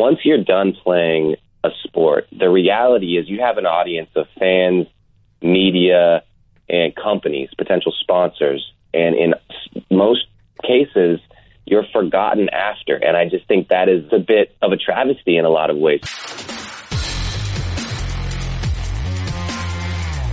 once you're done playing a sport, the reality is you have an audience of fans, media, and companies, potential sponsors, and in most cases, you're forgotten after. And I just think that is a bit of a travesty in a lot of ways.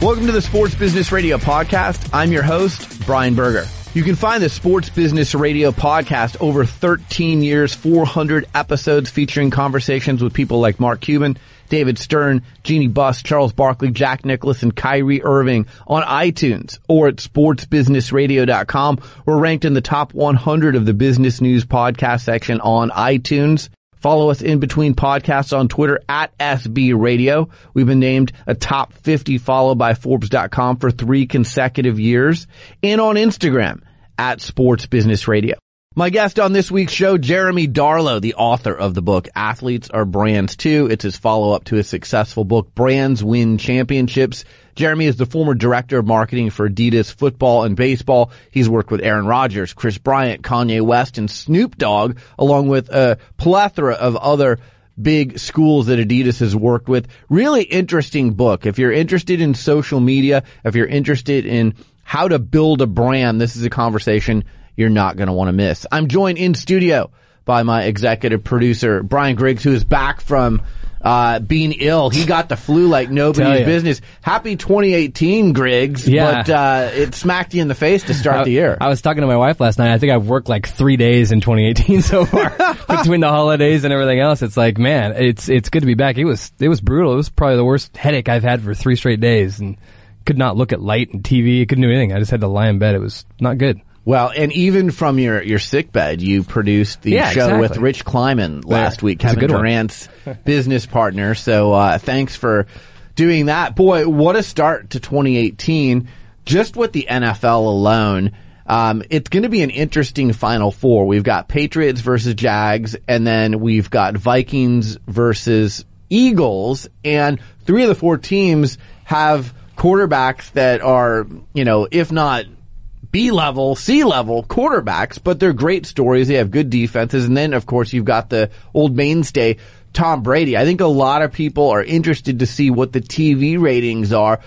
Welcome to the Sports Business Radio podcast. I'm your host, Brian Berger. You can find the Sports Business Radio podcast over 13 years, 400 episodes featuring conversations with people like Mark Cuban, David Stern, Jeanie Buss, Charles Barkley, Jack Nicklaus, and Kyrie Irving on iTunes or at sportsbusinessradio.com. We're ranked in the top 100 of the business news podcast section on iTunes. Follow us in between podcasts on Twitter at SB Radio. We've been named a top 50 followed by Forbes.com for three consecutive years and on Instagram at Sports Business Radio. My guest on this week's show, Jeremy Darlow, the author of the book Athletes Are Brands Too. It's his follow up to his successful book Brands Win Championships. Jeremy is the former director of marketing for Adidas football and baseball. He's worked with Aaron Rodgers, Kris Bryant, Kanye West, and Snoop Dogg, along with a plethora of other big schools that Adidas has worked with. Really interesting book. If you're interested in social media, if you're interested in how to build a brand, this is a conversation you're not going to want to miss. I'm joined in studio by my executive producer, Brian Griggs, who is back from uh, being ill. He got the flu like nobody's business. Happy 2018, Griggs. Yeah. But uh, it smacked you in the face to start I, the year. I was talking to my wife last night. I think I've worked like three days in 2018 so far between the holidays and everything else. It's like, man, it's it's good to be back. It was it was brutal. It was probably the worst headache I've had for three straight days, and could not look at light and TV. It couldn't do anything. I just had to lie in bed. It was not good. Well, and even from your, your sick bed, you produced the Yeah, show exactly. with Rich Kleiman last week, That's a Kevin. Durant's business partner. So uh, thanks for doing that. Boy, what a start to 2018. Just with the NFL alone, um, it's going to be an interesting Final Four. We've got Patriots versus Jags, and then we've got Vikings versus Eagles, and three of the four teams have quarterbacks that are, you know, if not B level, C level quarterbacks, but they're great stories. They have good defenses. And then, of course, you've got the old mainstay, Tom Brady. I think a lot of people are interested to see what the TV ratings are.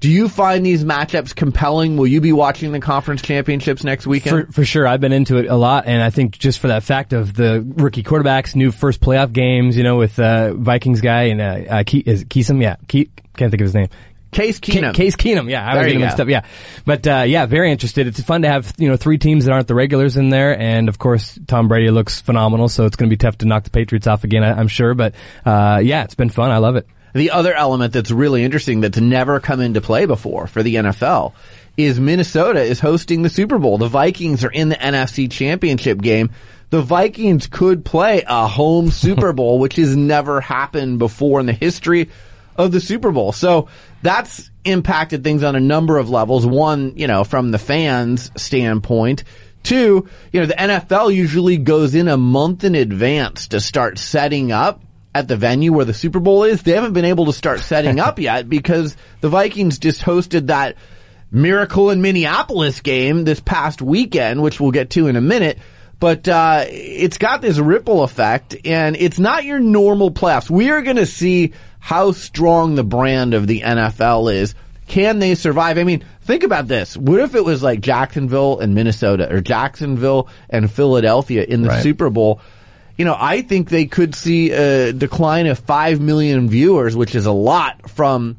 Do you find these matchups compelling? Will you be watching the conference championships next weekend? For, for sure, I've been into it a lot, and I think just for that fact of the rookie quarterbacks, new first playoff games, you know, with uh, Vikings guy and uh, uh, Ke- is Keesum, yeah, Ke- can't think of his name. Case Keenum. Ca- Case Keenum, yeah, I There was getting mixed up, yeah. But uh, yeah, very interested. It's fun to have you know three teams that aren't the regulars in there, and of course Tom Brady looks phenomenal, so it's going to be tough to knock the Patriots off again, I, I'm sure. But uh, yeah, it's been fun. I love it. The other element that's really interesting that's never come into play before for the NFL is Minnesota is hosting the Super Bowl. The Vikings are in the NFC championship game. The Vikings could play a home Super Bowl, which has never happened before in the history of the Super Bowl. So that's impacted things on a number of levels. One, you know, from the fans standpoint. Two, you know, the NFL usually goes in a month in advance to start setting up at the venue where the Super Bowl is. They haven't been able to start setting up yet because the Vikings just hosted that miracle in Minneapolis game this past weekend, which we'll get to in a minute. But uh, it's got this ripple effect, and it's not your normal playoffs. We are going to see how strong the brand of the NFL is. Can they survive? I mean, think about this. What if it was like Jacksonville and Minnesota, or Jacksonville and Philadelphia in the Right. Super Bowl? You know, I think they could see a decline of 5 million viewers, which is a lot from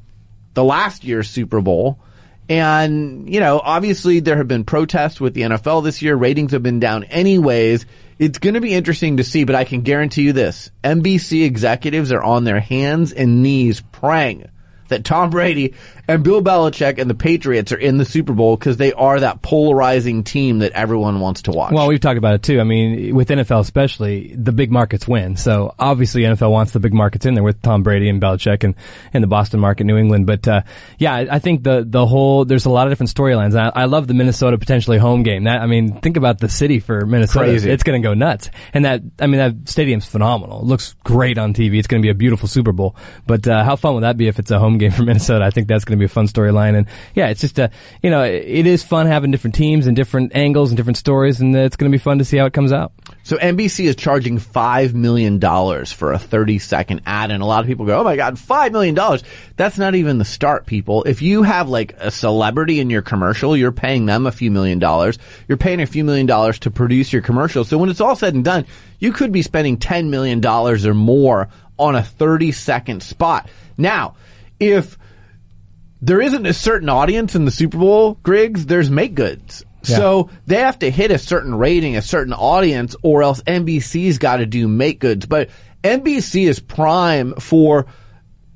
the last year's Super Bowl. And, you know, obviously there have been protests with the NFL this year. Ratings have been down anyways. It's going to be interesting to see, but I can guarantee you this. NBC executives are on their hands and knees praying that Tom Brady and Bill Belichick and the Patriots are in the Super Bowl because they are that polarizing team that everyone wants to watch. Well, we've talked about it too. I mean, with NFL especially, the big markets win. So obviously NFL wants the big markets in there with Tom Brady and Belichick and, and the Boston market, New England. But, uh, yeah, I think the, the whole, there's a lot of different storylines. I, I love the Minnesota potentially home game. That, I mean, think about the city for Minnesota. Crazy. It's going to go nuts. And that, I mean, that stadium's phenomenal. It looks great on TV. It's going to be a beautiful Super Bowl. But, uh, how fun would that be if it's a home home game for Minnesota. I think that's going to be a fun storyline. And yeah, it's just a, you know, it is fun having different teams and different angles and different stories, and it's going to be fun to see how it comes out. So NBC is charging $5 million for a 30 second ad. And a lot of people go, Oh my God, $5 million. That's not even the start, people. If you have like a celebrity in your commercial, you're paying them a few million dollars. You're paying a few million dollars to produce your commercial. So when it's all said and done, you could be spending $10 million or more on a 30 second spot. Now, if there isn't a certain audience in the Super Bowl, Griggs, there's make goods. Yeah. So they have to hit a certain rating, a certain audience, or else NBC's got to do make goods. But NBC is prime for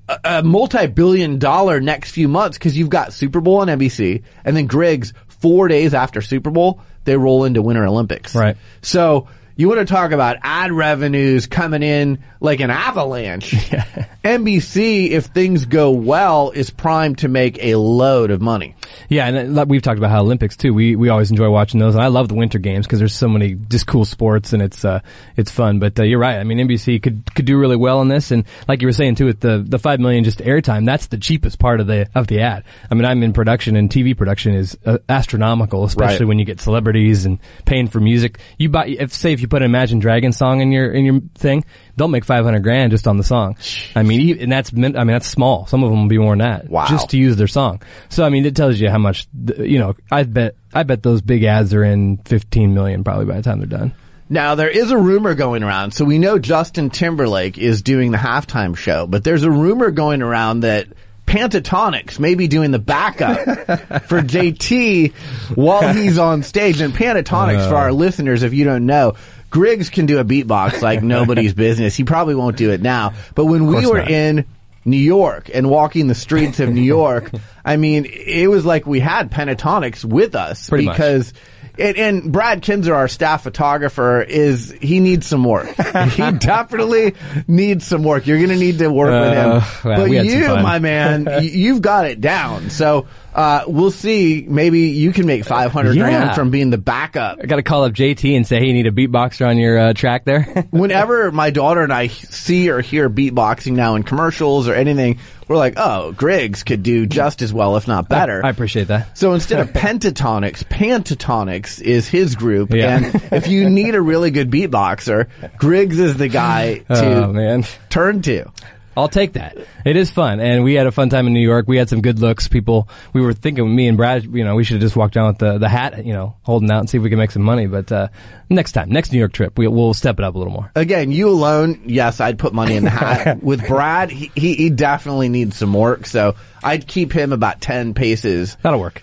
a, a multi-billion dollar next few months because you've got Super Bowl on NBC, and then Griggs four days after Super Bowl they roll into Winter Olympics. Right. So you want to talk about ad revenues coming in like an avalanche. NBC, if things go well, is primed to make a load of money. Yeah, and uh, we've talked about how Olympics too. We we always enjoy watching those, and I love the winter games because there's so many just cool sports and it's uh it's fun. But uh, you're right. I mean, NBC could could do really well in this, and like you were saying too, with the the five million just airtime, that's the cheapest part of the of the ad. I mean, I'm in production, and TV production is uh, astronomical, especially Right. when you get celebrities and paying for music. You buy, if say if you put an Imagine Dragons song in your in your thing, they'll make 500 grand just on the song. I mean, and that's I mean that's small. Some of them will be more than that. Wow. Just to use their song. So I mean, it tells you how much you know. I bet I bet those big ads are in 15 million probably by the time they're done. Now there is a rumor going around. So we know Justin Timberlake is doing the halftime show, but there's a rumor going around that Pentatonix may be doing the backup for JT while he's on stage. And Pentatonix, for uh. our listeners, if you don't know, Griggs can do a beatbox like nobody's business. He probably won't do it now. But when we were not. in New York and walking the streets of New York, I mean, it was like we had Pentatonix with us Pretty because and, and Brad Kinzer, our staff photographer, is he needs some work. he definitely needs some work. You're going to need to work with him. Uh, but we had some you, my man, you've got it down. So uh, we'll see. Maybe you can make 500 Yeah. grand from being the backup. I got to call up JT and say, hey, you need a beatboxer on your uh, track there. Whenever my daughter and I see or hear beatboxing now in commercials or anything, we're like, oh, Griggs could do just as well, if not better. I appreciate that. So instead of Pentatonix, Pentatonix is his group. Yeah. And if you need a really good beatboxer, Griggs is the guy to Oh man. turn to. I'll take that. It is fun, and we had a fun time in New York. We had some good looks. People, we were thinking, me and Brad, you know, we should have just walked down with the the hat, you know, holding out and see if we can make some money. But uh, next time, next New York trip, we, we'll step it up a little more. Again, you alone, yes, I'd put money in the hat. With Brad, he, he, he definitely needs some work. So I'd keep him about 10 paces That'll work.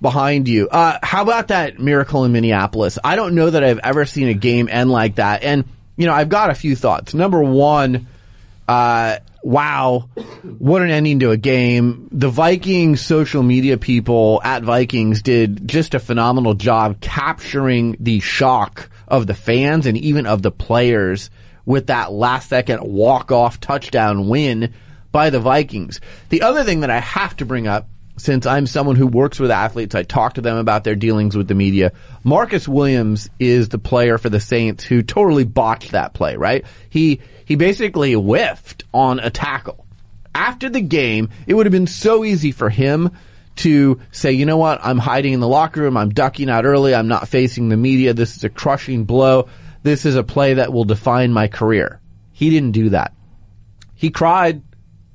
behind you. Uh, how about that miracle in Minneapolis? I don't know that I've ever seen a game end like that. And, you know, I've got a few thoughts. Number one, uh, wow, what an ending to a game. The Vikings social media people at Vikings did just a phenomenal job capturing the shock of the fans and even of the players with that last second walk off touchdown win by the Vikings. The other thing that I have to bring up since I'm someone who works with athletes, I talk to them about their dealings with the media. Marcus Williams is the player for the Saints who totally botched that play, right? He, he basically whiffed on a tackle. After the game, it would have been so easy for him to say, you know what, I'm hiding in the locker room, I'm ducking out early, I'm not facing the media, this is a crushing blow, this is a play that will define my career. He didn't do that. He cried.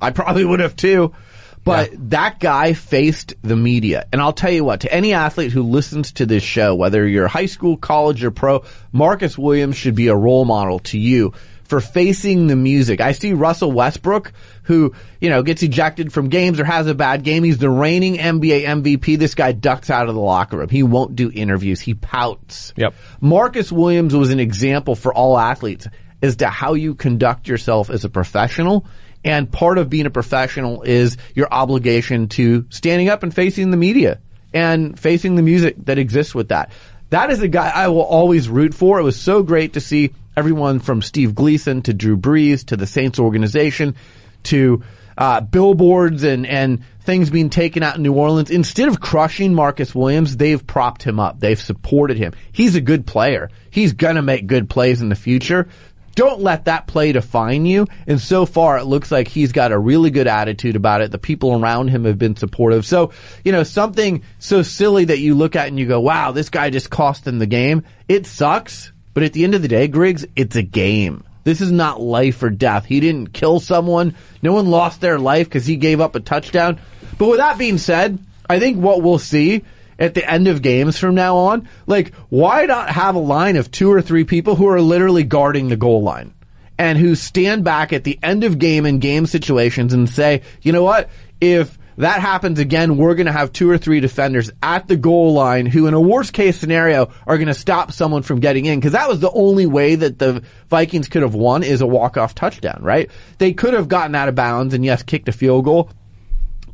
I probably would have too. But that guy faced the media. And I'll tell you what, to any athlete who listens to this show, whether you're high school, college, or pro, Marcus Williams should be a role model to you for facing the music. I see Russell Westbrook, who, you know, gets ejected from games or has a bad game. He's the reigning NBA MVP. This guy ducks out of the locker room. He won't do interviews. He pouts. Yep. Marcus Williams was an example for all athletes as to how you conduct yourself as a professional. And part of being a professional is your obligation to standing up and facing the media and facing the music that exists with that. That is a guy I will always root for. It was so great to see everyone from Steve Gleason to Drew Brees to the Saints organization to uh, billboards and, and things being taken out in New Orleans. Instead of crushing Marcus Williams, they've propped him up. They've supported him. He's a good player. He's gonna make good plays in the future. Don't let that play define you. And so far, it looks like he's got a really good attitude about it. The people around him have been supportive. So, you know, something so silly that you look at and you go, wow, this guy just cost them the game. It sucks. But at the end of the day, Griggs, it's a game. This is not life or death. He didn't kill someone. No one lost their life because he gave up a touchdown. But with that being said, I think what we'll see at the end of games from now on. Like, why not have a line of two or three people who are literally guarding the goal line and who stand back at the end of game and game situations and say, you know what? If that happens again, we're going to have two or three defenders at the goal line who, in a worst case scenario, are going to stop someone from getting in. Because that was the only way that the Vikings could have won is a walk off touchdown, right? They could have gotten out of bounds and yes, kicked a field goal.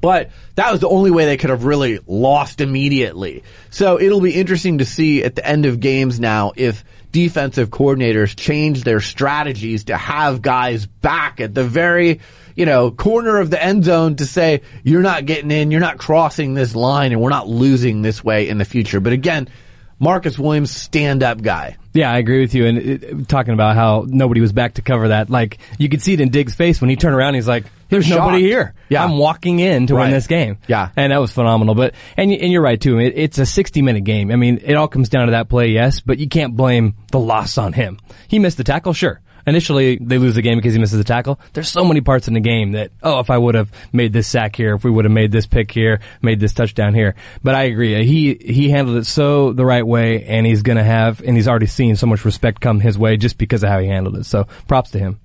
But that was the only way they could have really lost immediately. So it'll be interesting to see at the end of games now if defensive coordinators change their strategies to have guys back at the very, you know, corner of the end zone to say, you're not getting in, you're not crossing this line, and we're not losing this way in the future. But again, Marcus Williams, stand up guy. Yeah, I agree with you. And it, talking about how nobody was back to cover that, like you could see it in Diggs' face when he turned around. He's like, "There's nobody here. Yeah. I'm walking in to Right. win this game." Yeah. and that was phenomenal. But and and you're right too. It, it's a 60 minute game. I mean, it all comes down to that play, yes, but you can't blame the loss on him. He missed the tackle, sure. Initially, they lose the game because he misses the tackle. There's so many parts in the game that, oh, if I would have made this sack here, if we would have made this pick here, made this touchdown here. But I agree. He, he handled it so the right way and he's gonna have, and he's already seen so much respect come his way just because of how he handled it. So props to him.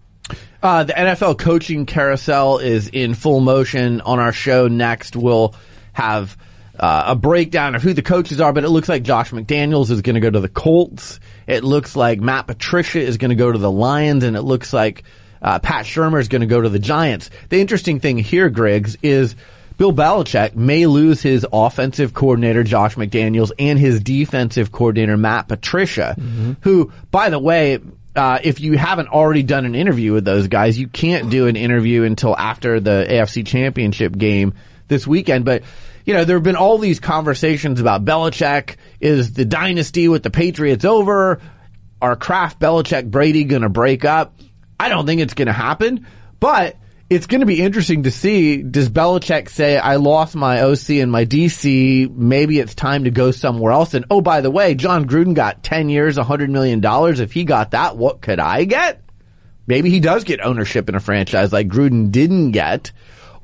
Uh, the NFL coaching carousel is in full motion. On our show next, we'll have uh, a breakdown of who the coaches are, but it looks like Josh McDaniels is going to go to the Colts. It looks like Matt Patricia is going to go to the Lions, and it looks like uh, Pat Shurmur is going to go to the Giants. The interesting thing here, Griggs, is Bill Belichick may lose his offensive coordinator, Josh McDaniels, and his defensive coordinator, Matt Patricia, who, by the way, uh, if you haven't already done an interview with those guys, you can't do an interview until after the AFC championship game this weekend. But, you know, there have been all these conversations about Belichick. Is the dynasty with the Patriots over? Are Kraft, Belichick, Brady going to break up? I don't think it's going to happen, but it's going to be interesting to see. Does Belichick say, I lost my OC and my DC. Maybe it's time to go somewhere else. And oh, by the way, Jon Gruden got 10 years, $100 million. If he got that, what could I get? Maybe he does get ownership in a franchise like Gruden didn't get.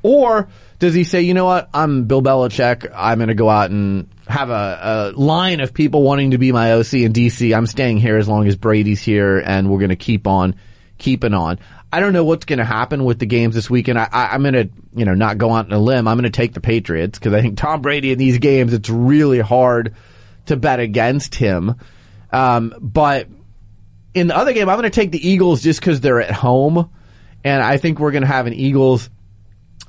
Or does he say, you know what? I'm Bill Belichick. I'm going to go out and have a, a line of people wanting to be my OC and DC. I'm staying here as long as Brady's here and we're going to keep on keeping on. I don't know what's going to happen with the games this weekend. I, I, I'm going to, you know, not go out on a limb. I'm going to take the Patriots because I think Tom Brady in these games, it's really hard to bet against him. Um, but in the other game, I'm going to take the Eagles just because they're at home, and I think we're going to have an Eagles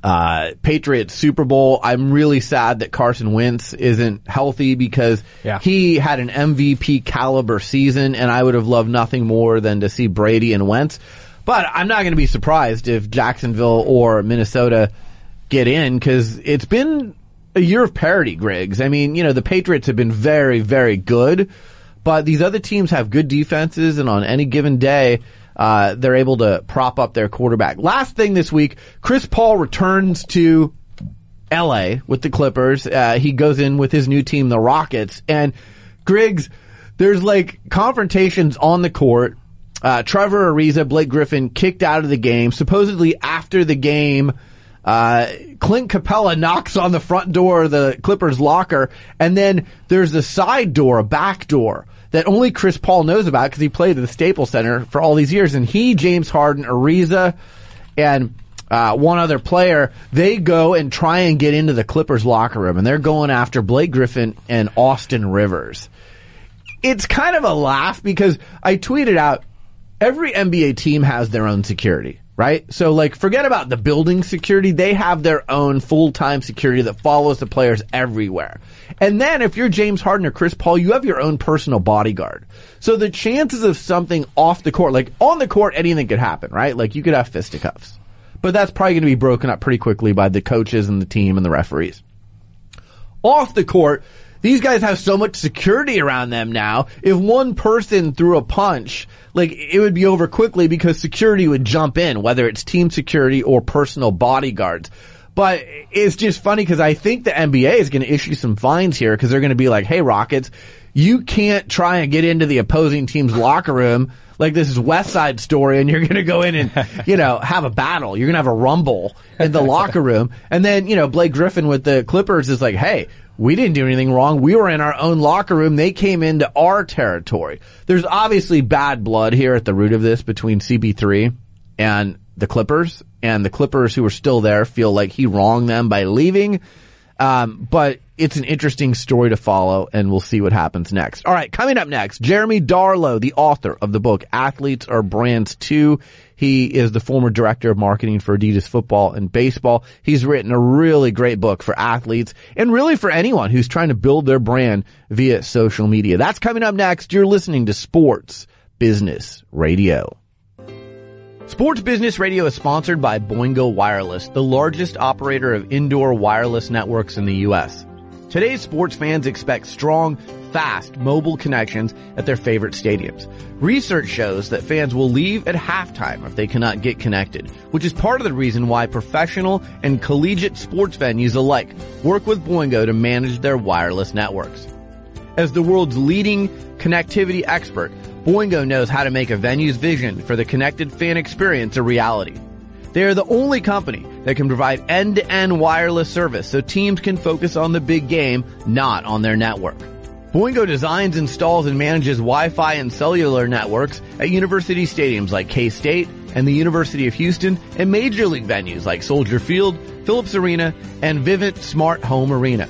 uh, Patriots Super Bowl. I'm really sad that Carson Wentz isn't healthy because Yeah. he had an MVP caliber season, and I would have loved nothing more than to see Brady and Wentz. But I'm not going to be surprised if Jacksonville or Minnesota get in because it's been a year of parity, Griggs. I mean, you know, the Patriots have been very, very good, but these other teams have good defenses, and on any given day, uh, they're able to prop up their quarterback. Last thing this week, Chris Paul returns to LA with the Clippers. Uh, he goes in with his new team, the Rockets, and Griggs, there's like confrontations on the court. Uh, Trevor Ariza, Blake Griffin kicked out of the game. Supposedly after the game, uh, Clint Capela knocks on the front door of the Clippers locker, and then there's a side door, a back door that only Chris Paul knows about because he played at the Staples Center for all these years. And he, James Harden, Ariza, and uh, one other player, they go and try and get into the Clippers locker room, and they're going after Blake Griffin and Austin Rivers. It's kind of a laugh because I tweeted out every NBA team has their own security, right? So like forget about the building security. They have their own full-time security that follows the players everywhere. And then if you're James Harden or Chris Paul, you have your own personal bodyguard. So the chances of something off the court, like on the court, anything could happen, right? Like you could have fisticuffs. But that's probably going to be broken up pretty quickly by the coaches and the team and the referees off the court, these guys have so much security around them now. If one person threw a punch, like it would be over quickly because security would jump in, whether it's team security or personal bodyguards. But it's just funny because I think the NBA is going to issue some fines here because they're going to be like, "Hey, Rockets, you can't try and get into the opposing team's locker room." like this is West Side Story, and you're going to go in and you know have a battle. You're going to have a rumble in the locker room, and then you know Blake Griffin with the Clippers is like, hey. We didn't do anything wrong. We were in our own locker room. They came into our territory. There's obviously bad blood here at the root of this between CP3 and the Clippers, and the Clippers who are still there feel like he wronged them by leaving. Um, but it's an interesting story to follow and we'll see what happens next. All right. Coming up next, Jeremy Darlow, the author of the book Athletes Are Brands Too. He is the former director of marketing for Adidas football and baseball. He's written a really great book for athletes and really for anyone who's trying to build their brand via social media. That's coming up next. You're listening to Sports Business Radio. Sports Business Radio is sponsored by Boingo Wireless, the largest operator of indoor wireless networks in the U.S. Today's sports fans expect strong, fast, mobile connections at their favorite stadiums. Research shows that fans will leave at halftime if they cannot get connected, which is part of the reason why professional and collegiate sports venues alike work with Boingo to manage their wireless networks. As the world's leading connectivity expert, Boingo knows how to make a venue's vision for the connected fan experience a reality. They are the only company that can provide end-to-end wireless service so teams can focus on the big game, not on their network. Boingo designs, installs, and manages Wi-Fi and cellular networks at university stadiums like K-State and the University of Houston and major league venues like Soldier Field, Philips Arena, and Vivint Smart Home Arena.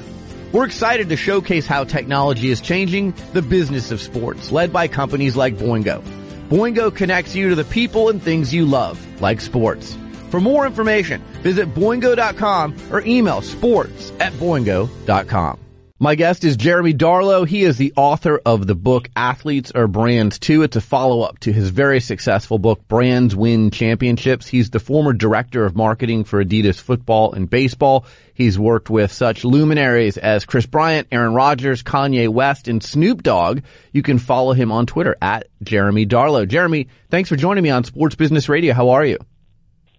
We're excited to showcase how technology is changing the business of sports, led by companies like Boingo. Boingo connects you to the people and things you love, like sports. For more information, visit boingo.com or email sports at boingo.com. My guest is Jeremy Darlow. He is the author of the book Athletes Are Brands Too. It's a follow-up to his very successful book Brands Win Championships. He's the former director of marketing for Adidas football and baseball. He's worked with such luminaries as Kris Bryant, Aaron Rodgers, Kanye West, and Snoop Dogg. You can follow him on Twitter at Jeremy Darlow. Jeremy, thanks for joining me on Sports Business Radio. How are you?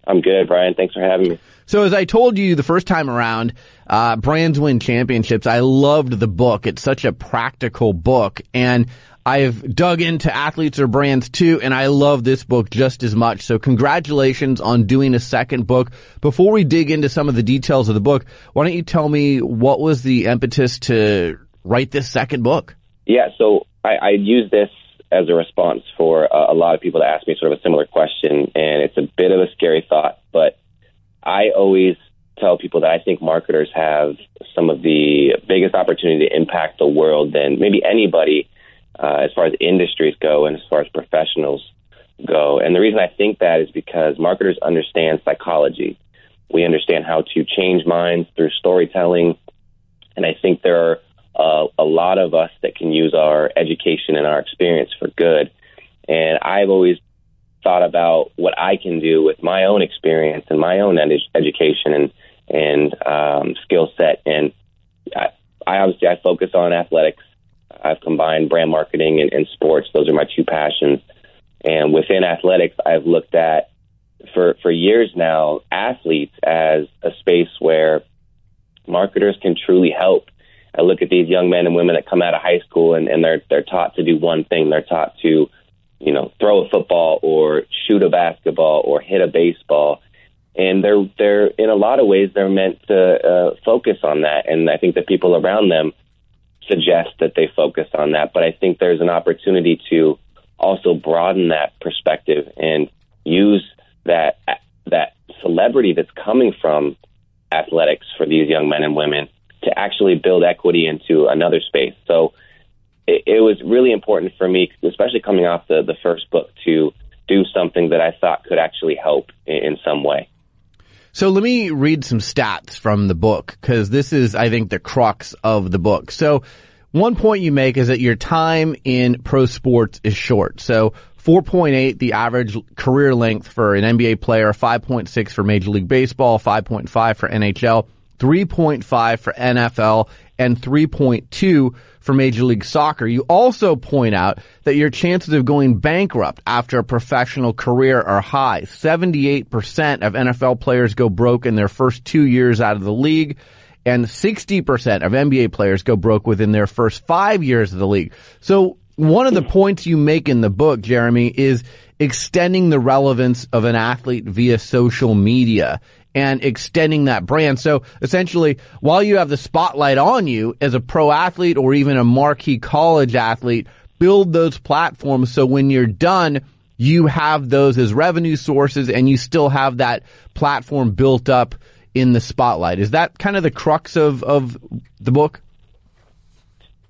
I'm good, Brian. Thanks for having me. So as I told you the first time around, uh, Brands Win Championships, I loved the book. It's such a practical book and I've dug into Athletes Are Brands Too, and I love this book just as much. So congratulations on doing a second book. Before we dig into some of the details of the book, why don't you tell me what was the impetus to write this second book? Yeah, so I, I use this as a response for a, a lot of people to ask me sort of a similar question, and it's a bit of a scary thought, but I always tell people that I think marketers have some of the biggest opportunity to impact the world than maybe anybody uh, as far as industries go and as far as professionals go. And the reason I think that is because marketers understand psychology. We understand how to change minds through storytelling. And I think there are uh, a lot of us that can use our education and our experience for good. And I've always thought about what I can do with my own experience and my own ed- education and and um, skill set. And I, I obviously I focus on athletics. I've combined brand marketing and, and sports; those are my two passions. And within athletics, I've looked at for for years now athletes as a space where marketers can truly help I look at these young men and women that come out of high school and, and they're they're taught to do one thing. They're taught to, you know, throw a football or shoot a basketball or hit a baseball. And they're they're in a lot of ways they're meant to uh, focus on that. And I think the people around them suggest that they focus on that. But I think there's an opportunity to also broaden that perspective and use that that celebrity that's coming from athletics for these young men and women to actually build equity into another space. So it, it was really important for me, especially coming off the, the first book, to do something that I thought could actually help in, in some way. So let me read some stats from the book because this is, I think, the crux of the book. So one point you make is that your time in pro sports is short. So 4.8, the average career length for an NBA player, 5.6 for Major League Baseball, 5.5 for NHL. 3.5 for NFL and 3.2 for Major League Soccer. You also point out that your chances of going bankrupt after a professional career are high. 78% of NFL players go broke in their first two years out of the league and 60% of NBA players go broke within their first five years of the league. So one of the hmm. points you make in the book, Jeremy, is extending the relevance of an athlete via social media and extending that brand. So essentially, while you have the spotlight on you as a pro athlete or even a marquee college athlete, build those platforms so when you're done, you have those as revenue sources and you still have that platform built up in the spotlight. Is that kind of the crux of, of the book?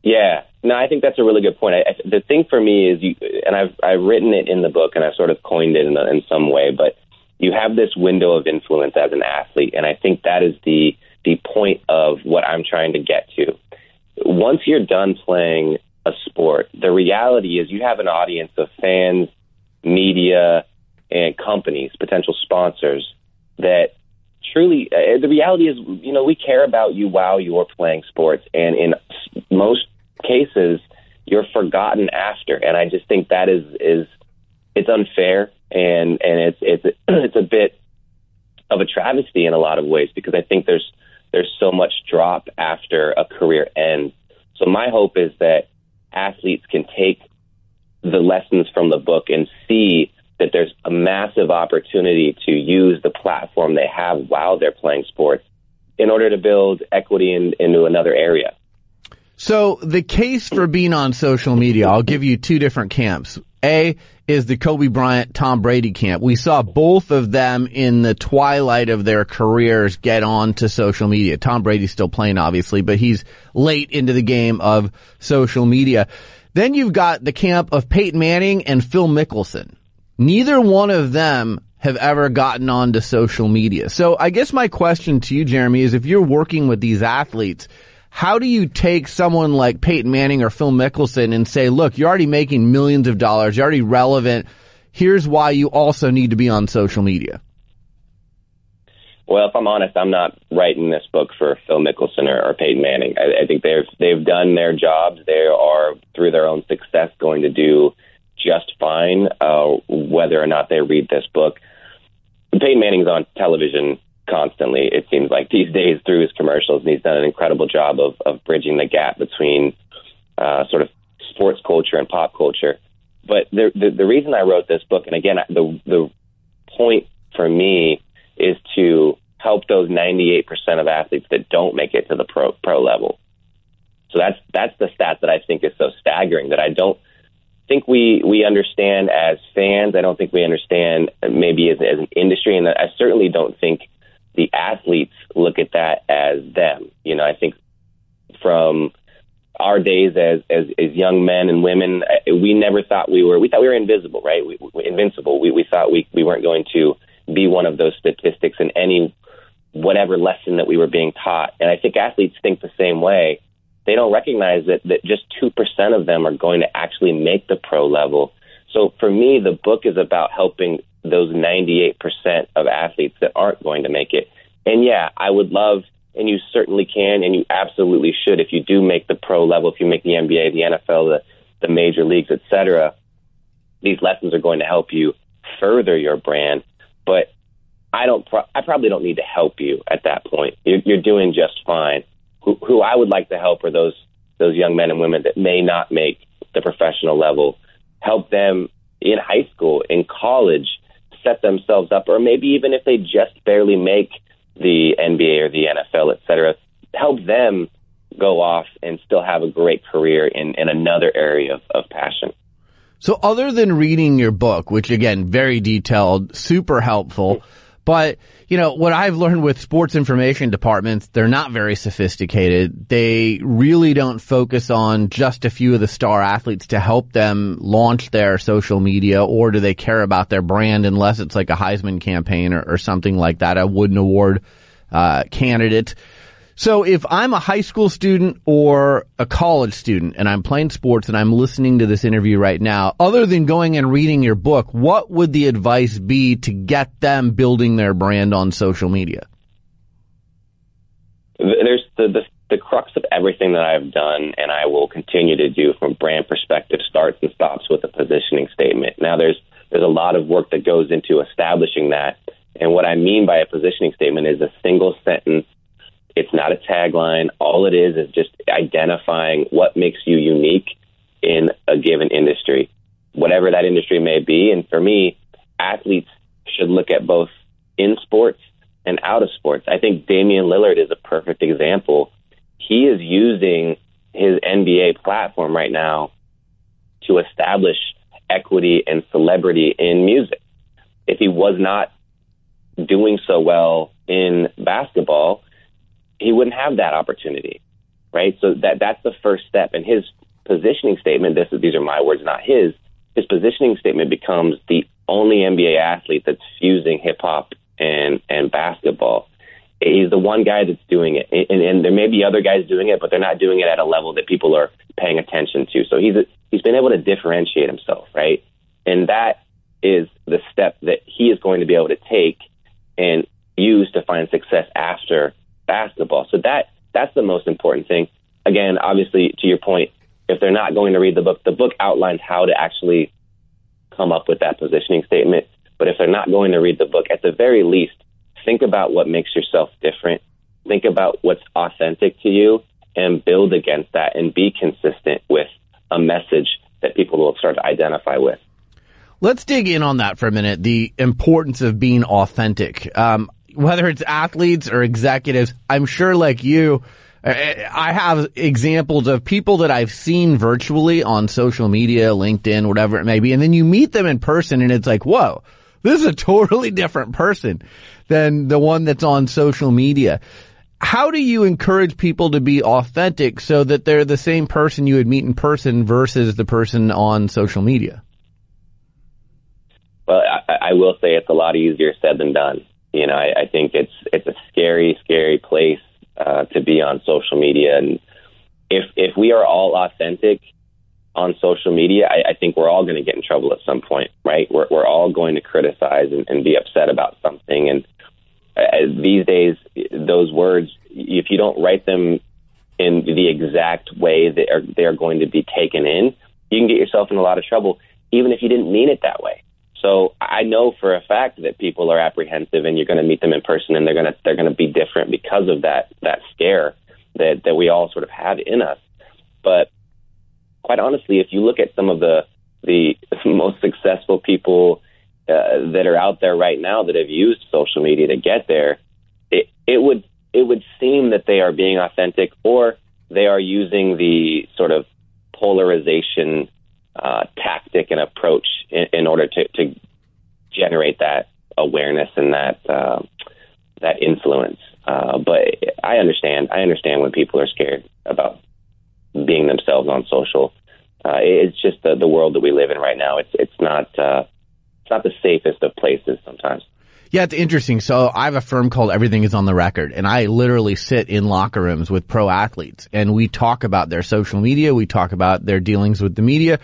Yeah, no, I think that's a really good point. I, the thing for me is, you, and I've I've written it in the book, and I've sort of coined it in, in some way, but you have this window of influence as an athlete, and I think that is the the point of what I'm trying to get to. Once you're done playing a sport, the reality is you have an audience of fans, media, and companies, potential sponsors that truly, uh, the reality is, you know, we care about you while you're playing sports, and in most cases, you're forgotten after. And I just think that is is it's unfair, and and it's it's it's a bit of a travesty in a lot of ways because I think there's there's so much drop after a career ends. So my hope is that athletes can take the lessons from the book and see that there's a massive opportunity to use the platform they have while they're playing sports in order to build equity in, into another area. So the case for being on social media, I'll give you two different camps. A is the Kobe Bryant, Tom Brady camp. We saw both of them in the twilight of their careers get on to social media. Tom Brady's still playing, obviously, but he's late into the game of social media. Then you've got the camp of Peyton Manning and Phil Mickelson. Neither one of them have ever gotten onto social media. So I guess my question to you, Jeremy, is if you're working with these athletes, how do you take someone like Peyton Manning or Phil Mickelson and say, look, you're already making millions of dollars, you're already relevant. Here's why you also need to be on social media. Well, if I'm honest, I'm not writing this book for Phil Mickelson or, or Peyton Manning. I, I think they've they've done their jobs. They are through their own success going to do just fine, uh, whether or not they read this book. Peyton Manning's on television constantly, it seems like these days through his commercials, and he's done an incredible job of, of bridging the gap between uh, sort of sports culture and pop culture. But the, the, the reason I wrote this book, and again, the, the point for me is to help those 98% of athletes that don't make it to the pro, pro level. So that's that's the stat that I think is so staggering that I don't think we we understand as fans. I don't think we understand maybe as, as an industry, and I certainly don't think the athletes look at that as them. You know, I think from our days as, as as young men and women, uh, we never thought we were. We thought we were invisible, right? We, we, invincible. We we thought we we weren't going to be one of those statistics in any whatever lesson that we were being taught. And I think athletes think the same way they don't recognize that, that just 2% of them are going to actually make the pro level. So for me, the book is about helping those 98% of athletes that aren't going to make it. And yeah, I would love, and you certainly can, and you absolutely should, if you do make the pro level, if you make the NBA, the NFL, the, the major leagues, et cetera, these lessons are going to help you further your brand. But I don't, pro- I probably don't need to help you at that point. You're, you're doing just fine who, who I would like to help are those those young men and women that may not make the professional level. Help them in high school, in college, set themselves up, or maybe even if they just barely make the NBA or the NFL, et cetera, help them go off and still have a great career in, in another area of, of passion. So other than reading your book, which again, very detailed, super helpful, but, you know, what I've learned with sports information departments, they're not very sophisticated. They really don't focus on just a few of the star athletes to help them launch their social media, or do they care about their brand unless it's like a Heisman campaign or, or something like that, a Wooden Award uh, candidate. So if I'm a high school student or a college student and I'm playing sports and I'm listening to this interview right now, other than going and reading your book, what would the advice be to get them building their brand on social media? There's the, the the crux of everything that I've done and I will continue to do from brand perspective starts and stops with a positioning statement. Now there's there's a lot of work that goes into establishing that. And what I mean by a positioning statement is a single sentence. It's not a tagline. All it is is just identifying what makes you unique in a given industry, whatever that industry may be. And for me, athletes should look at both in sports and out of sports. I think Damian Lillard is a perfect example. He is using his NBA platform right now to establish equity and celebrity in music. If he was not doing so well in basketball, he wouldn't have that opportunity, right? So that that's the first step. And his positioning statement, this these are my words, not his. His positioning statement becomes the only NBA athlete that's fusing hip hop and and basketball. He's the one guy that's doing it, and, and there may be other guys doing it, but they're not doing it at a level that people are paying attention to. So he's he's been able to differentiate himself, right? And that is the step that he is going to be able to take and use to find success after basketball. So that that's the most important thing. Again, obviously, to your point, if they're not going to read the book, the book outlines how to actually come up with that positioning statement. But if they're not going to read the book, at the very least, think about what makes yourself different. Think about what's authentic to you and build against that and be consistent with a message that people will start to identify with. Let's dig in on that for a minute. The importance of being authentic. Um, whether it's athletes or executives, I'm sure like you, I have examples of people that I've seen virtually on social media, LinkedIn, whatever it may be, and then you meet them in person and it's like, whoa, this is a totally different person than the one that's on social media. How do you encourage people to be authentic so that they're the same person you would meet in person versus the person on social media? Well, I, I will say it's a lot easier said than done. You know, I, I think it's it's a scary, scary place uh, to be on social media. And if if we are all authentic on social media, I, I think we're all going to get in trouble at some point, right? We're we're all going to criticize and, and be upset about something. And uh, these days, those words, if you don't write them in the exact way that are, they're going to be taken in, you can get yourself in a lot of trouble, even if you didn't mean it that way. So I know for a fact that people are apprehensive, and you're going to meet them in person, and they're going to they're going to be different because of that that scare that that we all sort of have in us. But quite honestly, if you look at some of the the most successful people uh, that are out there right now that have used social media to get there, it it would it would seem that they are being authentic, or they are using the sort of polarization uh, tactic and approach in, in order to, to, generate that awareness and that uh, that influence. Uh, but I understand. I understand when people are scared about being themselves on social. Uh, it's just the, the world that we live in right now. It's it's not uh, it's not the safest of places sometimes. Yeah, it's interesting. So I have a firm called Everything is on the Record and I literally sit in locker rooms with pro athletes and we talk about their social media. We talk about their dealings with the media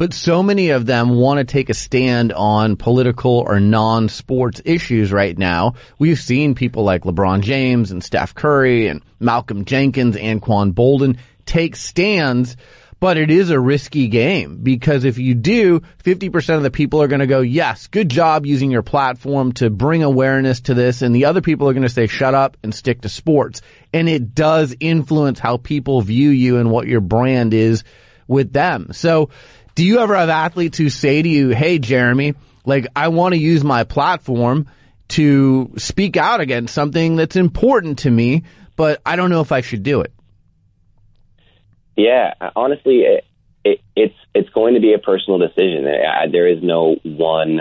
but so many of them want to take a stand on political or non-sports issues right now. We've seen people like LeBron James and Steph Curry and Malcolm Jenkins, and Quan Boldin take stands but it is a risky game because if you do, 50% of the people are going to go, yes, good job using your platform to bring awareness to this. And the other people are going to say, shut up and stick to sports. And it does influence how people view you and what your brand is with them. So do you ever have athletes who say to you, Hey, Jeremy, like I want to use my platform to speak out against something that's important to me, but I don't know if I should do it? Yeah, uh, honestly, it, it, it's it's going to be a personal decision. I, there is no one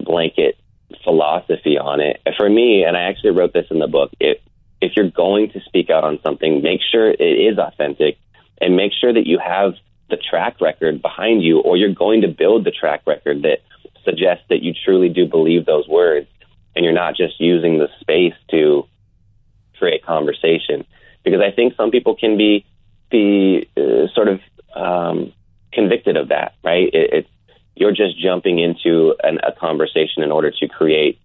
blanket philosophy on it. For me, and I actually wrote this in the book, if if you're going to speak out on something, make sure it is authentic and make sure that you have the track record behind you, or you're going to build the track record that suggests that you truly do believe those words, and you're not just using the space to create conversation. Because I think some people can be be uh, sort of um, convicted of that, right? It, you're just jumping into an, a conversation in order to create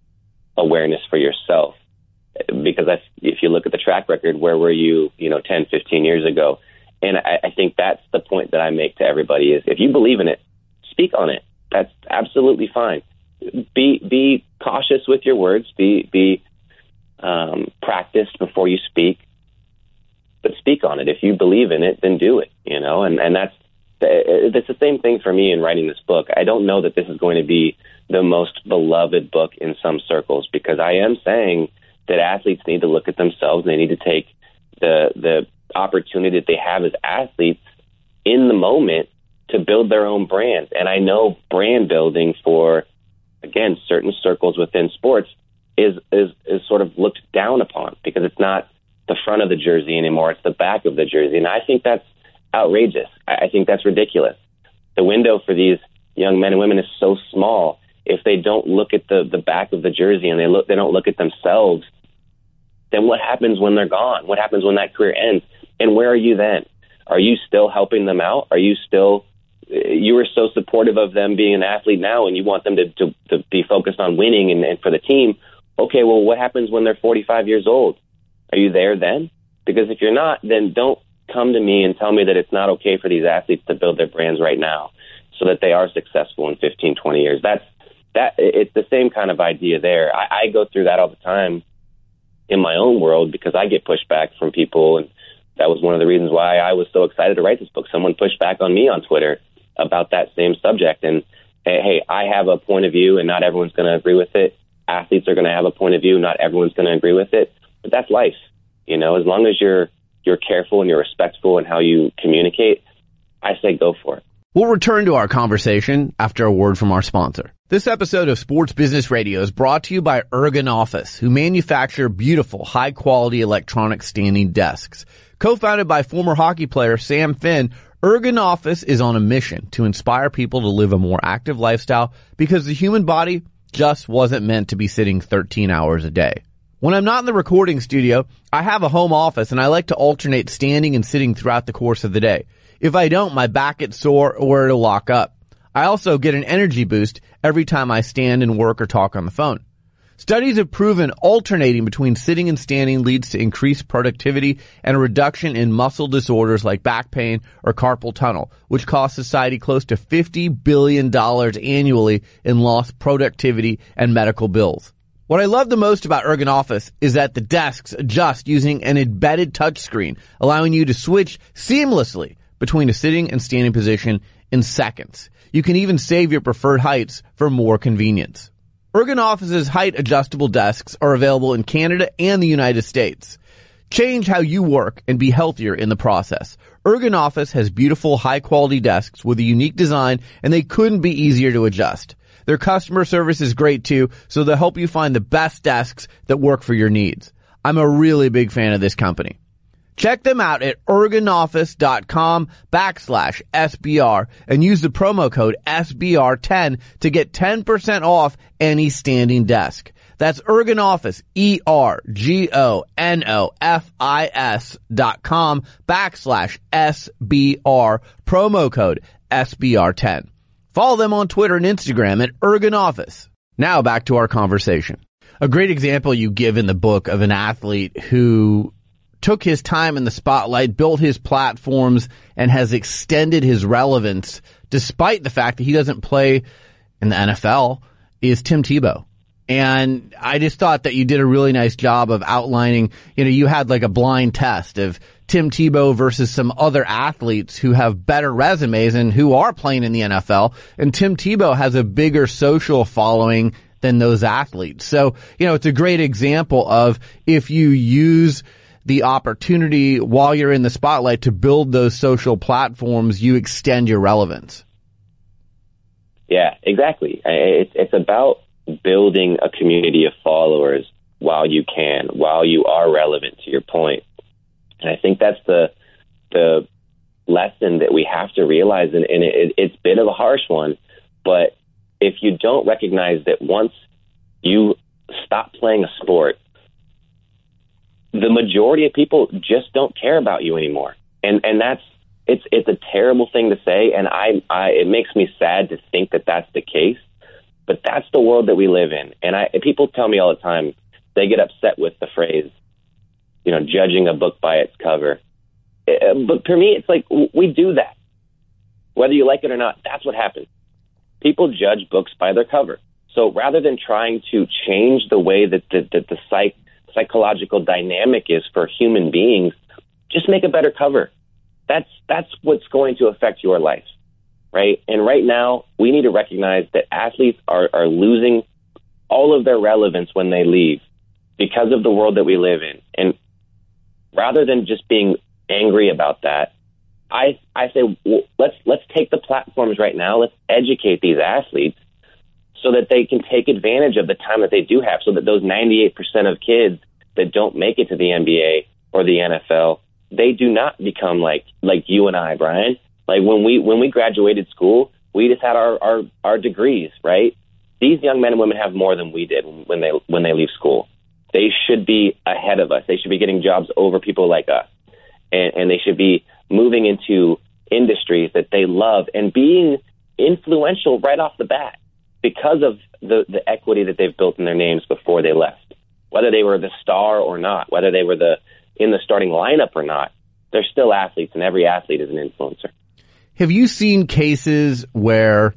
awareness for yourself. because if you look at the track record, where were you, you know, 10, 15 years ago? And I, I think that's the point that I make to everybody is if you believe in it, speak on it. That's absolutely fine. Be be cautious with your words. Be be um, practiced before you speak, but speak on it. If you believe in it, then do it. You know, and and that's it's the same thing for me in writing this book. I don't know that this is going to be the most beloved book in some circles because I am saying that athletes need to look at themselves. They need to take the the opportunity that they have as athletes in the moment to build their own brands. And I know brand building for again certain circles within sports is is is sort of looked down upon because it's not the front of the jersey anymore; it's the back of the jersey, and I think that's outrageous. I think that's ridiculous. The window for these young men and women is so small. If they don't look at the the back of the jersey and they look, they don't look at themselves. Then what happens when they're gone? What happens when that career ends? And where are you then? Are you still helping them out? Are you still you were so supportive of them being an athlete now and you want them to, to, to be focused on winning and, and for the team. Okay, well, what happens when they're 45 years old? Are you there then? Because if you're not, then don't come to me and tell me that it's not okay for these athletes to build their brands right now so that they are successful in 15, 20 years. That's that it's the same kind of idea there. I, I go through that all the time in my own world because I get pushback from people and that was one of the reasons why I was so excited to write this book. Someone pushed back on me on Twitter about that same subject and hey, I have a point of view and not everyone's going to agree with it. Athletes are going to have a point of view, not everyone's going to agree with it, but that's life. You know, as long as you're you're careful and you're respectful in how you communicate, I say go for it. We'll return to our conversation after a word from our sponsor. This episode of Sports Business Radio is brought to you by Ergon Office, who manufacture beautiful, high quality electronic standing desks. Co-founded by former hockey player Sam Finn, Ergon Office is on a mission to inspire people to live a more active lifestyle because the human body just wasn't meant to be sitting 13 hours a day. When I'm not in the recording studio, I have a home office and I like to alternate standing and sitting throughout the course of the day. If I don't, my back gets sore or it'll lock up. I also get an energy boost every time I stand and work or talk on the phone. Studies have proven alternating between sitting and standing leads to increased productivity and a reduction in muscle disorders like back pain or carpal tunnel, which cost society close to $50 billion annually in lost productivity and medical bills. What I love the most about Ergon Office is that the desks adjust using an embedded touchscreen, allowing you to switch seamlessly between a sitting and standing position in seconds. You can even save your preferred heights for more convenience. Ergon Office's height adjustable desks are available in Canada and the United States. Change how you work and be healthier in the process. Ergon Office has beautiful high quality desks with a unique design and they couldn't be easier to adjust. Their customer service is great too, so they'll help you find the best desks that work for your needs. I'm a really big fan of this company. Check them out at ergonoffice.com backslash SBR and use the promo code SBR10 to get 10% off any standing desk. That's Ergon Office, E-R-G-O-N-O-F-I-S dot com backslash SBR, promo code SBR10. Follow them on Twitter and Instagram at Ergon Office. Now back to our conversation. A great example you give in the book of an athlete who took his time in the spotlight, built his platforms, and has extended his relevance despite the fact that he doesn't play in the NFL is Tim Tebow. And I just thought that you did a really nice job of outlining, you know, you had like a blind test of Tim Tebow versus some other athletes who have better resumes and who are playing in the NFL. And Tim Tebow has a bigger social following than those athletes. So, you know, it's a great example of if you use the opportunity while you're in the spotlight to build those social platforms, you extend your relevance. Yeah, exactly. It's, it's about building a community of followers while you can, while you are relevant to your point. And I think that's the the lesson that we have to realize, and, and it, it's a bit of a harsh one, but if you don't recognize that once you stop playing a sport, the majority of people just don't care about you anymore, and and that's it's it's a terrible thing to say, and I, I it makes me sad to think that that's the case, but that's the world that we live in, and I people tell me all the time they get upset with the phrase, you know, judging a book by its cover. Uh, but for me, it's like we do that. Whether you like it or not, that's what happens. People judge books by their cover. So rather than trying to change the way that the, that the psych, psychological dynamic is for human beings, just make a better cover. That's that's what's going to affect your life, right? And right now, we need to recognize that athletes are, are losing all of their relevance when they leave because of the world that we live in. And rather than just being angry about that, I I say well, let's let's take the platforms right now. Let's educate these athletes so that they can take advantage of the time that they do have. So that those 98% of kids that don't make it to the NBA or the NFL, they do not become like like you and I, Brian. Like when we when we graduated school, we just had our our, our degrees, right? These young men and women have more than we did when they when they leave school. They should be ahead of us. They should be getting jobs over people like us, and, and they should be moving into industries that they love and being influential right off the bat because of the, the equity that they've built in their names before they left. Whether they were the star or not, whether they were the in the starting lineup or not, they're still athletes, and every athlete is an influencer. Have you seen cases where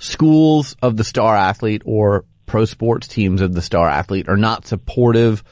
schools of the star athlete or pro sports teams of the star athlete are not supportive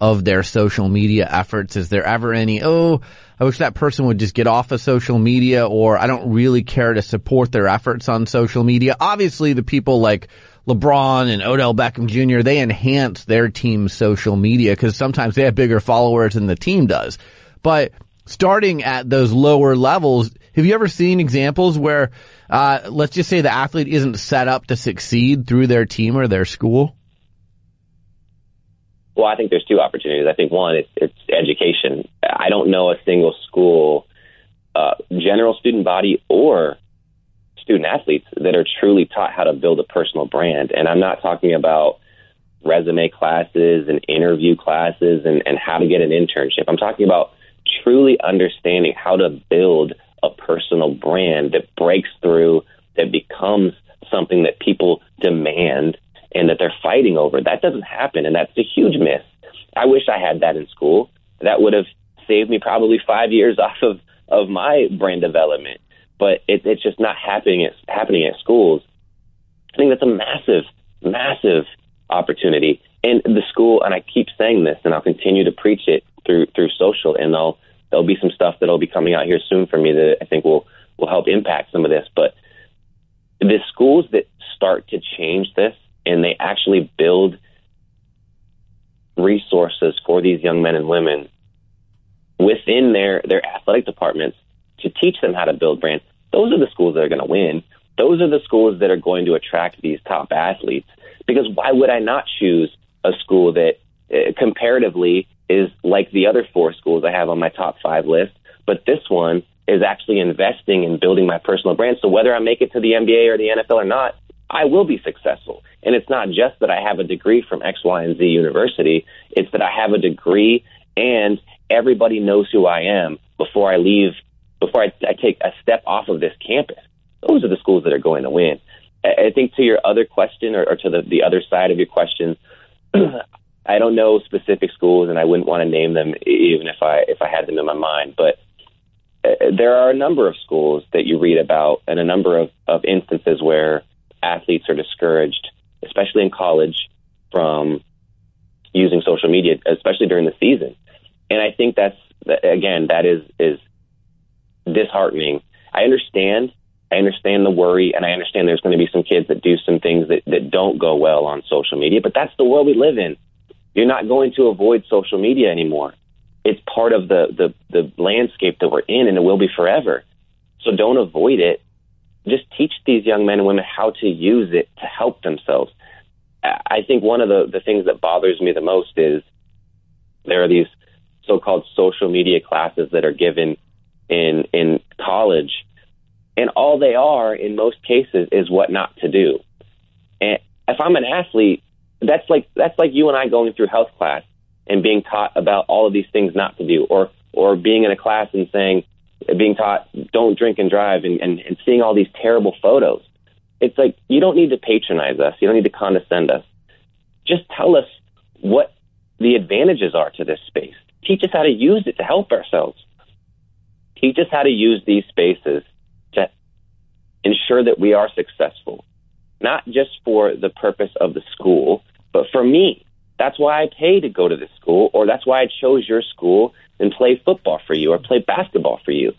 of their social media efforts? Is there ever any, oh, I wish that person would just get off of social media or I don't really care to support their efforts on social media? Obviously the people like LeBron and Odell Beckham Jr., they enhance their team's social media because sometimes they have bigger followers than the team does. But starting at those lower levels, have you ever seen examples where, uh, let's just say the athlete isn't set up to succeed through their team or their school? Well, I think there's two opportunities. I think one, it's, it's education. I don't know a single school, uh, general student body or student athletes that are truly taught how to build a personal brand. And I'm not talking about resume classes and interview classes and, and how to get an internship. I'm talking about truly understanding how to build a personal brand that breaks through, that becomes something that people demand and that they're fighting over. That doesn't happen, and that's a huge miss. I wish I had that in school. That would have saved me probably five years off of, of my brand development. But it, it's just not happening at, happening at schools. I think that's a massive, massive opportunity. And the school, and I keep saying this, and I'll continue to preach it through through social, and there'll there'll be some stuff that'll be coming out here soon for me that I think will will help impact some of this. But the schools that start to change this and they actually build resources for these young men and women within their their athletic departments to teach them how to build brands. Those are the schools that are going to win. Those are the schools that are going to attract these top athletes. Because why would I not choose a school that uh, comparatively is like the other four schools I have on my top five list, but this one is actually investing in building my personal brand. So whether I make it to the NBA or the NFL or not, I will be successful. And it's not just that I have a degree from X, Y, and Z university. It's that I have a degree and everybody knows who I am before I leave, before I, I take a step off of this campus. Those are the schools that are going to win. I think to your other question or, or to the, the other side of your question, I don't know specific schools, and I wouldn't want to name them even if I if I had them in my mind. But uh, there are a number of schools that you read about, and a number of, of instances where athletes are discouraged, especially in college, from using social media, especially during the season. And I think that's again that is is disheartening. I understand. I understand the worry, and I understand there's going to be some kids that do some things that, that don't go well on social media, but that's the world we live in. You're not going to avoid social media anymore. It's part of the, the, the landscape that we're in, and it will be forever. So don't avoid it. Just teach these young men and women how to use it to help themselves. I think one of the, the things that bothers me the most is there are these so-called social media classes that are given in in college, and all they are in most cases is what not to do. And if I'm an athlete, that's like that's like you and I going through health class and being taught about all of these things not to do, or or being in a class and saying, being taught don't drink and drive, and, and, and seeing all these terrible photos. It's like you don't need to patronize us, you don't need to condescend us. Just tell us what the advantages are to this space. Teach us how to use it to help ourselves. Teach us how to use these spaces to ensure that we are successful, not just for the purpose of the school, but for me. That's why I pay to go to this school, or that's why I chose your school and play football for you or play basketball for you.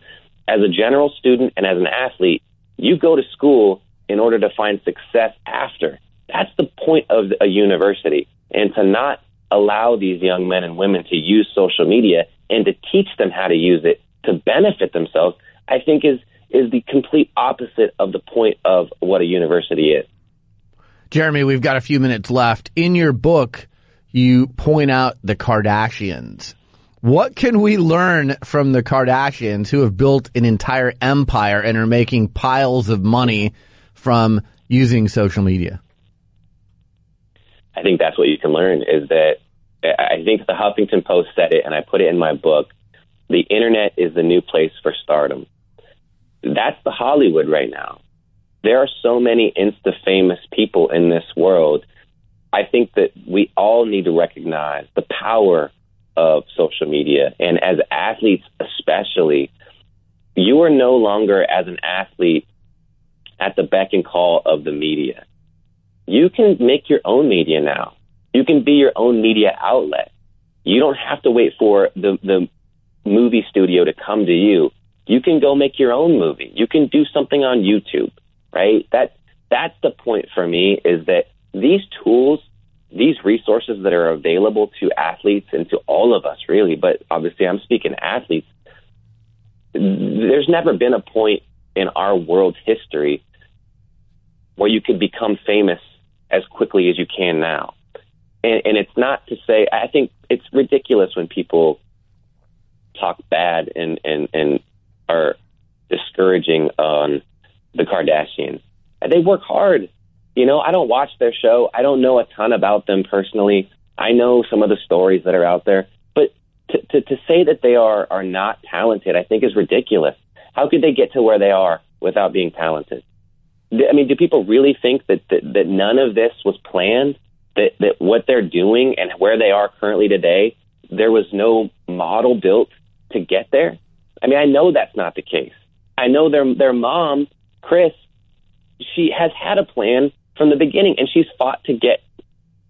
As a general student and as an athlete, you go to school in order to find success after. That's the point of a university. And to not allow these young men and women to use social media and to teach them how to use it to benefit themselves, I think is is the complete opposite of the point of what a university is. Jeremy, we've got a few minutes left. In your book, you point out the Kardashians. What can we learn from the Kardashians who have built an entire empire and are making piles of money from using social media? I think that's what you can learn is that I think the Huffington Post said it, and I put it in my book. The internet is the new place for stardom. That's the Hollywood right now. There are so many insta famous people in this world. I think that we all need to recognize the power of social media. And as athletes, especially, you are no longer, as an athlete, at the beck and call of the media. You can make your own media now. You can be your own media outlet. You don't have to wait for the, the movie studio to come to you. You can go make your own movie. You can do something on YouTube, right? That that's the point for me is that these tools these resources that are available to athletes and to all of us, really, but obviously I'm speaking athletes, there's never been a point in our world's history where you could become famous as quickly as you can now. And, and it's not to say, I think it's ridiculous when people talk bad and, and, and are discouraging on the Kardashians. They work hard you know, I don't watch their show. I don't know a ton about them personally. I know some of the stories that are out there, but to, to, to say that they are, are not talented, I think is ridiculous. How could they get to where they are without being talented? I mean, do people really think that, that, that none of this was planned? That, that what they're doing and where they are currently today, there was no model built to get there? I mean, I know that's not the case. I know their their mom, Kris, she has had a plan from the beginning, and she's fought to get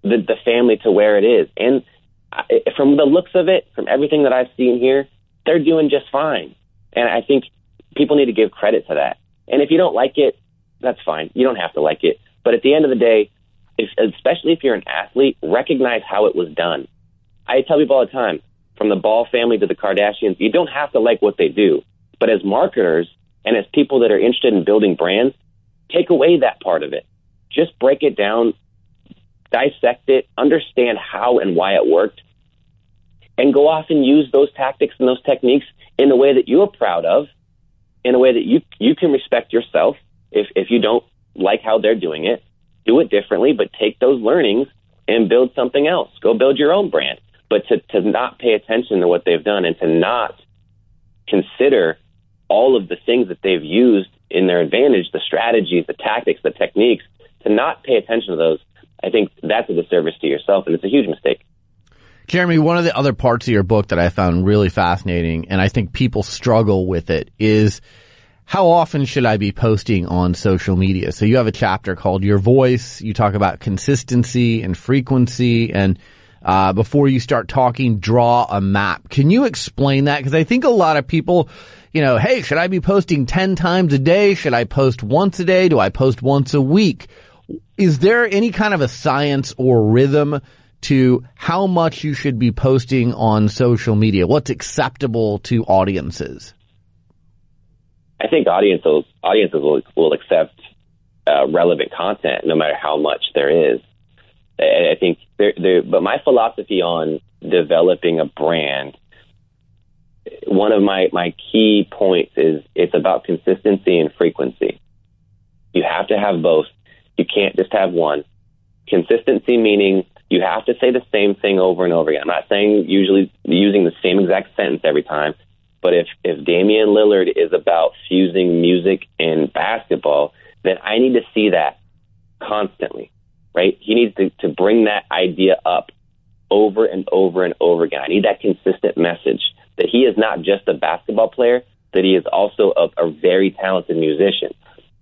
the, the family to where it is. And I, from the looks of it, from everything that I've seen here, they're doing just fine. And I think people need to give credit to that. And if you don't like it, that's fine. You don't have to like it. But at the end of the day, if, especially if you're an athlete, recognize how it was done. I tell people all the time, from the Ball family to the Kardashians, you don't have to like what they do. But as marketers and as people that are interested in building brands, take away that part of it just break it down, dissect it, understand how and why it worked, and go off and use those tactics and those techniques in a way that you're proud of, in a way that you you can respect yourself. If if you don't like how they're doing it, do it differently, but take those learnings and build something else. Go build your own brand. But to, to not pay attention to what they've done and to not consider all of the things that they've used in their advantage, the strategies, the tactics, the techniques to not pay attention to those, I think that's a disservice to yourself, and it's a huge mistake. Jeremy, one of the other parts of your book that I found really fascinating, and I think people struggle with it, is how often should I be posting on social media? So you have a chapter called Your Voice. You talk about consistency and frequency and uh, before you start talking, draw a map. Can you explain that? Because I think a lot of people, you know, hey, should I be posting 10 times a day? Should I post once a day? Do I post once a week? Is there any kind of a science or rhythm to how much you should be posting on social media? What's acceptable to audiences? I think audiences audiences will, will accept uh, relevant content no matter how much there is. I, I think but my philosophy on developing a brand, one of my my key points is it's about consistency and frequency. You have to have both you can't just have one. Consistency meaning you have to say the same thing over and over again. I'm not saying usually using the same exact sentence every time, but if if Damian Lillard is about fusing music and basketball, then I need to see that constantly, right? He needs to, to bring that idea up over and over and over again. I need that consistent message that he is not just a basketball player, that he is also a, a very talented musician.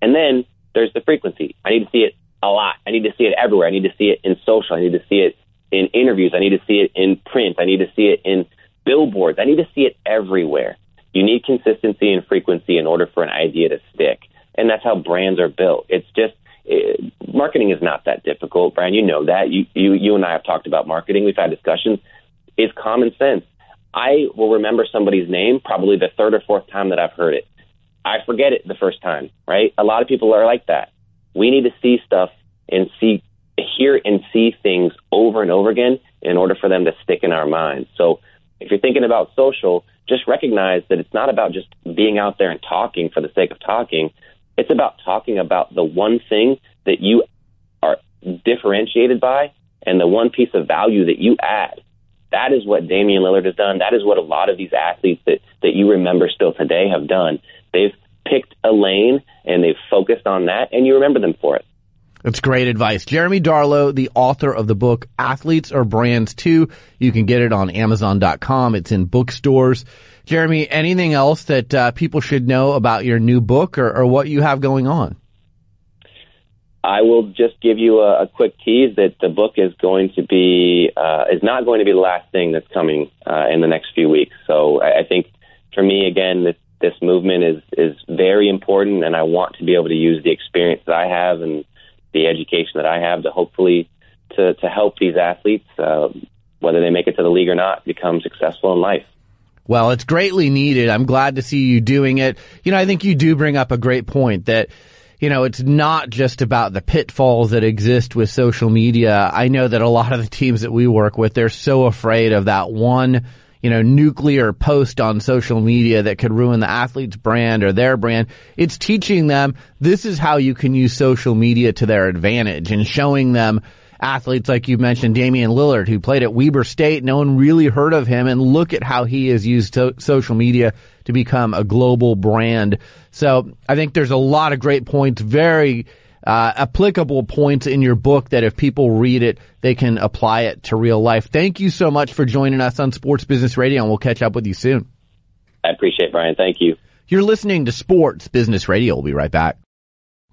And then there's the frequency. I need to see it a lot. I need to see it everywhere. I need to see it in social. I need to see it in interviews. I need to see it in print. I need to see it in billboards. I need to see it everywhere. You need consistency and frequency in order for an idea to stick. And that's how brands are built. It's just it, marketing is not that difficult, Brian. You know that. You, you you and I have talked about marketing. We've had discussions. It's common sense. I will remember somebody's name probably the third or fourth time that I've heard it. I forget it the first time, right? A lot of people are like that. We need to see stuff and see, hear and see things over and over again in order for them to stick in our minds. So if you're thinking about social, just recognize that it's not about just being out there and talking for the sake of talking. It's about talking about the one thing that you are differentiated by and the one piece of value that you add. That is what Damian Lillard has done. That is what a lot of these athletes that, that you remember still today have done. They've picked a lane and they've focused on that, and you remember them for it. That's great advice. Jeremy Darlow, the author of the book Athletes Are Brands Too. You can get it on Amazon.com. It's in bookstores. Jeremy, anything else that uh, people should know about your new book or, or what you have going on? I will just give you a, a, quick tease that the book is going to be uh, is not going to be the last thing that's coming uh, in the next few weeks. So I, I think for me, again, this this movement is is very important, and I want to be able to use the experience that I have and the education that I have to hopefully to to help these athletes, uh, whether they make it to the league or not, become successful in life. Well, it's greatly needed. I'm glad to see you doing it. You know, I think you do bring up a great point that you know, it's not just about the pitfalls that exist with social media. I know that a lot of the teams that we work with, they're so afraid of that one, you know, nuclear post on social media that could ruin the athlete's brand or their brand. It's teaching them this is how you can use social media to their advantage and showing them athletes like you mentioned, Damian Lillard, who played at Weber State. No one really heard of him, and look at how he has used to- social media to become a global brand. So I think there's a lot of great points, very uh, applicable points in your book that if people read it, they can apply it to real life. Thank you so much for joining us on Sports Business Radio, and we'll catch up with you soon. I appreciate it, Brian. Thank you. You're listening to Sports Business Radio. We'll be right back.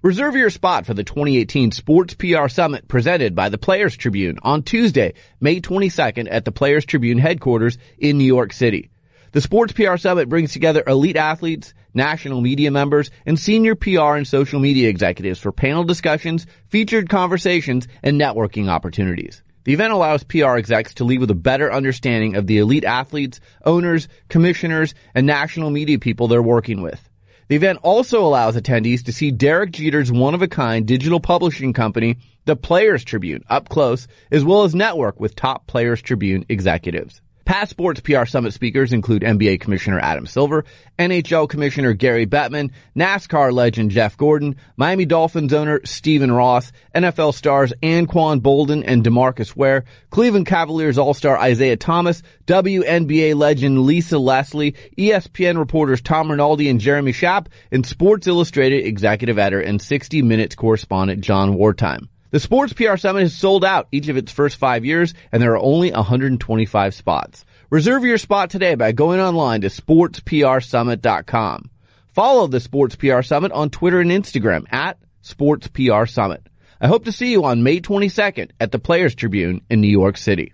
Reserve your spot for the 2018 Sports PR Summit presented by the Players Tribune on Tuesday, May 22nd at the Players Tribune headquarters in New York City. The Sports PR Summit brings together elite athletes, national media members, and senior PR and social media executives for panel discussions, featured conversations, and networking opportunities. The event allows PR execs to leave with a better understanding of the elite athletes, owners, commissioners, and national media people they're working with. The event also allows attendees to see Derek Jeter's one-of-a-kind digital publishing company, the Players Tribune, up close, as well as network with top Players Tribune executives. Past Sports PR Summit speakers include NBA Commissioner Adam Silver, NHL Commissioner Gary Bettman, NASCAR legend Jeff Gordon, Miami Dolphins owner Stephen Ross, NFL stars Anquan Boldin and DeMarcus Ware, Cleveland Cavaliers All-Star Isaiah Thomas, WNBA legend Lisa Leslie, ESPN reporters Tom Rinaldi and Jeremy Schaap, and Sports Illustrated executive editor and 60 Minutes correspondent Jon Wertheim. The Sports PR Summit has sold out each of its first five years, and there are only 125 spots. Reserve your spot today by going online to sportsprsummit.com. Follow the Sports PR Summit on Twitter and Instagram at Sports PR Summit. I hope to see you on May 22nd at the Players Tribune in New York City.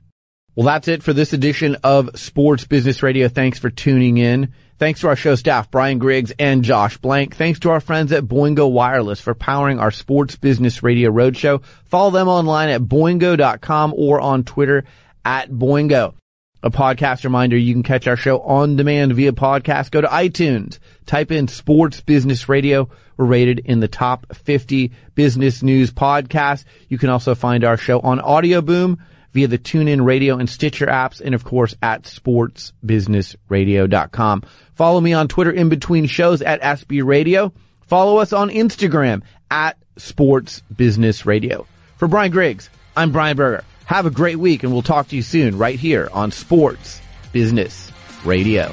Well, that's it for this edition of Sports Business Radio. Thanks for tuning in. Thanks to our show staff, Brian Griggs and Josh Blank. Thanks to our friends at Boingo Wireless for powering our Sports Business Radio Roadshow. Follow them online at boingo.com or on Twitter at Boingo. A podcast reminder, you can catch our show on demand via podcast. Go to iTunes, type in Sports Business Radio. We're rated in the top 50 business news podcasts. You can also find our show on Audioboom via the TuneIn Radio and Stitcher apps, and of course at sportsbusinessradio.com. Follow me on Twitter in between shows at SB Radio. Follow us on Instagram at Sports Business Radio. For Brian Griggs, I'm Brian Berger. Have a great week and we'll talk to you soon right here on Sports Business Radio.